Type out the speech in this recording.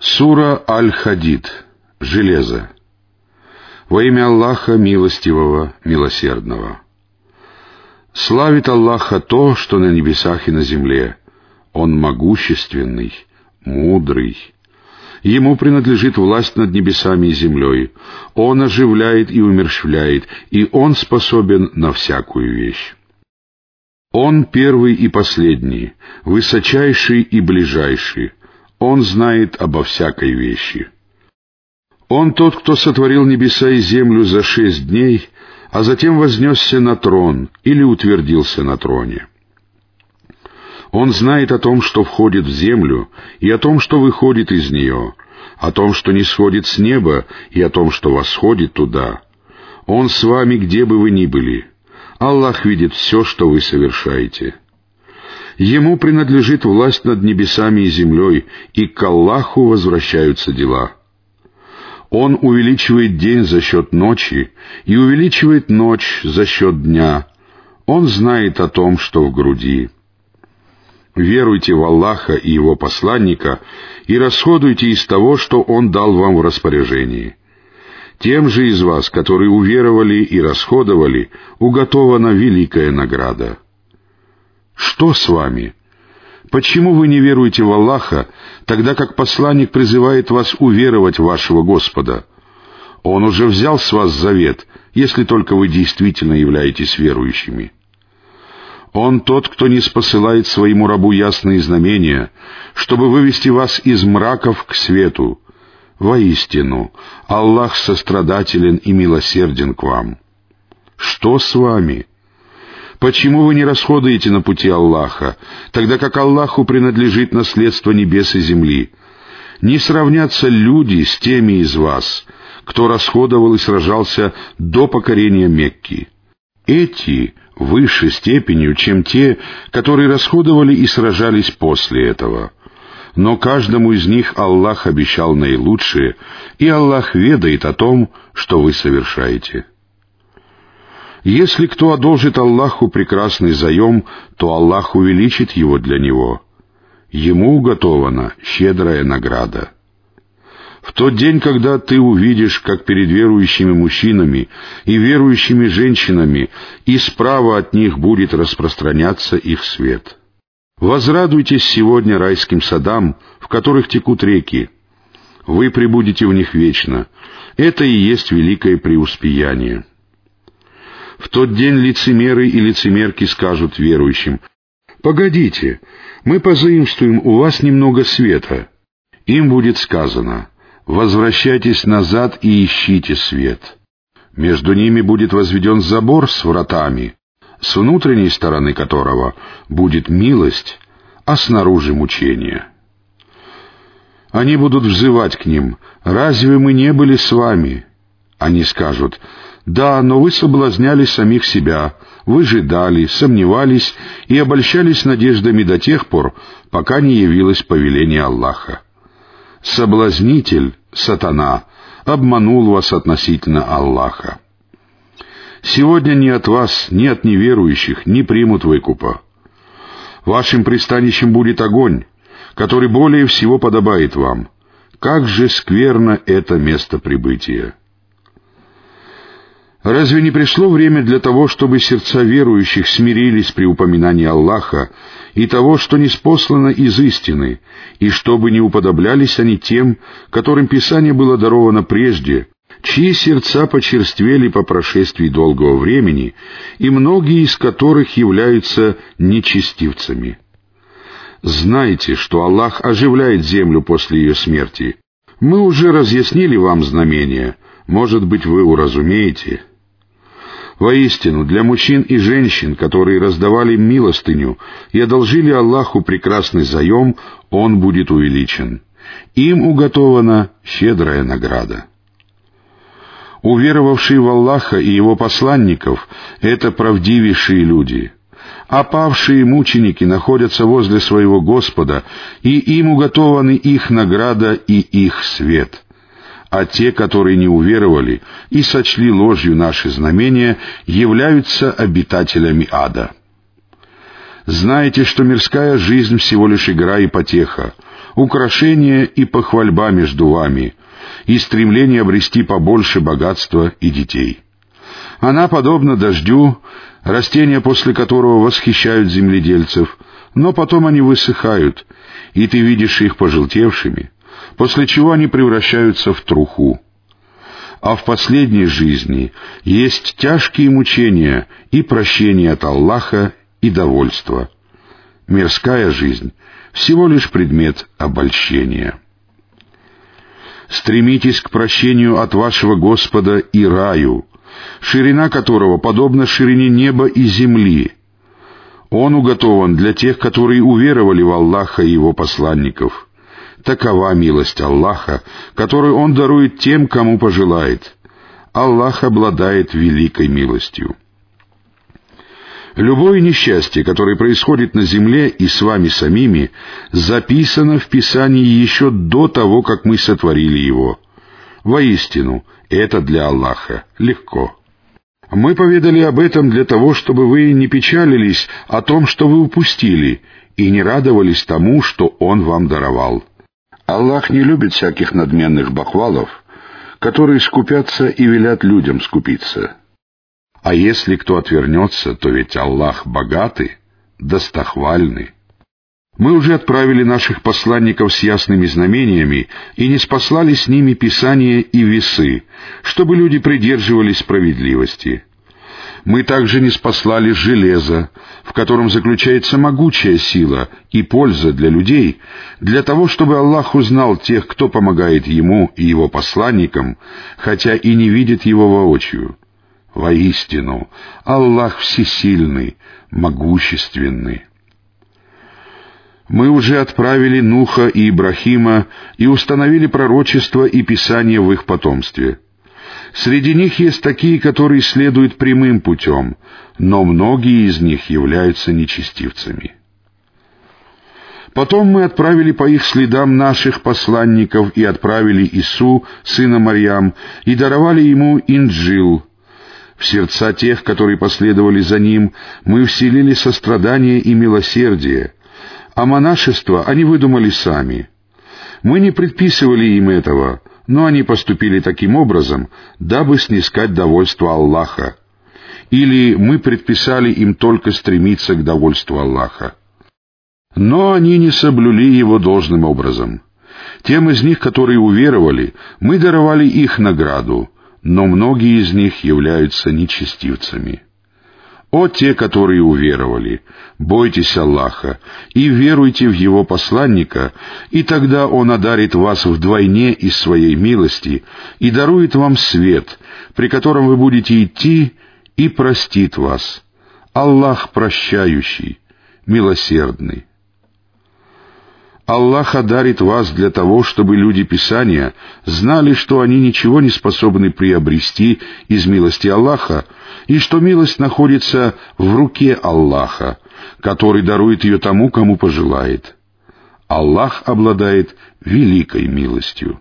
Сура Аль-Хадид. Железо. Во имя Аллаха Милостивого, Милосердного. Славит Аллаха то, что на небесах и на земле. Он могущественный, мудрый. Ему принадлежит власть над небесами и землей. Он оживляет и умерщвляет, и Он способен на всякую вещь. Он первый и последний, высочайший и ближайший. Он знает обо всякой вещи. Он тот, кто сотворил небеса и землю за шесть дней, а затем вознесся на трон или утвердился на троне. Он знает о том, что входит в землю, и о том, что выходит из нее, о том, что не сходит с неба, и о том, что восходит туда. Он с вами, где бы вы ни были. Аллах видит все, что вы совершаете. Ему принадлежит власть над небесами и землей, и к Аллаху возвращаются дела. Он увеличивает день за счет ночи и увеличивает ночь за счет дня. Он знает о том, что в груди. Веруйте в Аллаха и Его посланника и расходуйте из того, что Он дал вам в распоряжении. Тем же из вас, которые уверовали и расходовали, уготована великая награда. Что с вами? Почему вы не веруете в Аллаха, тогда как посланник призывает вас уверовать в вашего Господа? Он уже взял с вас завет, если только вы действительно являетесь верующими. Он тот, кто не спосылает своему рабу ясные знамения, чтобы вывести вас из мраков к свету. Воистину, Аллах сострадателен и милосерден к вам. Что с вами? Почему вы не расходуете на пути Аллаха, тогда как Аллаху принадлежит наследство небес и земли? Не сравнятся люди с теми из вас, кто расходовал и сражался до покорения Мекки. Эти выше степенью, чем те, которые расходовали и сражались после этого. Но каждому из них Аллах обещал наилучшее, и Аллах ведает о том, что вы совершаете. Если кто одолжит Аллаху прекрасный заем, то Аллах увеличит его для него. Ему уготована щедрая награда. В тот день, когда ты увидишь, как перед верующими мужчинами и верующими женщинами и справа от них будет распространяться их свет. Возрадуйтесь сегодня райским садам, в которых текут реки. Вы пребудете в них вечно. Это и есть великое преуспеяние. В тот день лицемеры и лицемерки скажут верующим, «Погодите, мы позаимствуем у вас немного света». Им будет сказано, «Возвращайтесь назад и ищите свет». Между ними будет возведен забор с вратами, с внутренней стороны которого будет милость, а снаружи мучение. Они будут взывать к ним, «Разве мы не были с вами?» Они скажут, да, но вы соблазняли самих себя, вы ждали, сомневались и обольщались надеждами до тех пор, пока не явилось повеление Аллаха. Соблазнитель, сатана, обманул вас относительно Аллаха. Сегодня ни от вас, ни от неверующих не примут выкупа. Вашим пристанищем будет огонь, который более всего подобает вам. Как же скверно это место прибытия! Разве не пришло время для того, чтобы сердца верующих смирились при упоминании Аллаха и того, что не спослано из истины, и чтобы не уподоблялись они тем, которым Писание было даровано прежде, чьи сердца почерствели по прошествии долгого времени, и многие из которых являются нечестивцами? Знайте, что Аллах оживляет землю после ее смерти. Мы уже разъяснили вам знамения, может быть, вы уразумеете — Воистину, для мужчин и женщин, которые раздавали милостыню и одолжили Аллаху прекрасный заем, он будет увеличен. Им уготована щедрая награда. Уверовавшие в Аллаха и Его посланников — это правдивейшие люди, а павшие мученики находятся возле своего Господа, и им уготованы их награда и их свет — а те, которые не уверовали и сочли ложью наши знамения, являются обитателями ада. Знаете, что мирская жизнь всего лишь игра и потеха, украшение и похвальба между вами, и стремление обрести побольше богатства и детей. Она подобна дождю, растения после которого восхищают земледельцев, но потом они высыхают, и ты видишь их пожелтевшими, после чего они превращаются в труху. А в последней жизни есть тяжкие мучения и прощение от Аллаха и довольство. Мирская жизнь — всего лишь предмет обольщения. Стремитесь к прощению от вашего Господа и раю, ширина которого подобна ширине неба и земли. Он уготован для тех, которые уверовали в Аллаха и Его посланников. Такова милость Аллаха, которую Он дарует тем, кому пожелает. Аллах обладает великой милостью. Любое несчастье, которое происходит на земле и с вами самими, записано в Писании еще до того, как мы сотворили его. Воистину, это для Аллаха легко. Мы поведали об этом для того, чтобы вы не печалились о том, что вы упустили, и не радовались тому, что Он вам даровал. Аллах не любит всяких надменных бахвалов, которые скупятся и велят людям скупиться. А если кто отвернется, то ведь Аллах богатый, достохвальный. Мы уже отправили наших посланников с ясными знамениями и не спаслали с ними Писание и весы, чтобы люди придерживались справедливости. Мы также не спаслали железо, в котором заключается могучая сила и польза для людей, для того, чтобы Аллах узнал тех, кто помогает Ему и Его посланникам, хотя и не видит Его воочию. Воистину, Аллах всесильный, могущественный. Мы уже отправили Нуха и Ибрахима и установили пророчество и писание в их потомстве. Среди них есть такие, которые следуют прямым путем, но многие из них являются нечестивцами. Потом мы отправили по их следам наших посланников и отправили Ису, сына Марьям, и даровали ему Инджил. В сердца тех, которые последовали за ним, мы вселили сострадание и милосердие — а монашество они выдумали сами. Мы не предписывали им этого, но они поступили таким образом, дабы снискать довольство Аллаха. Или мы предписали им только стремиться к довольству Аллаха. Но они не соблюли его должным образом. Тем из них, которые уверовали, мы даровали их награду, но многие из них являются нечестивцами. «О те, которые уверовали! Бойтесь Аллаха и веруйте в Его посланника, и тогда Он одарит вас вдвойне из Своей милости и дарует вам свет, при котором вы будете идти, и простит вас. Аллах прощающий, милосердный». Аллах одарит вас для того, чтобы люди Писания знали, что они ничего не способны приобрести из милости Аллаха, и что милость находится в руке Аллаха, который дарует ее тому, кому пожелает. Аллах обладает великой милостью.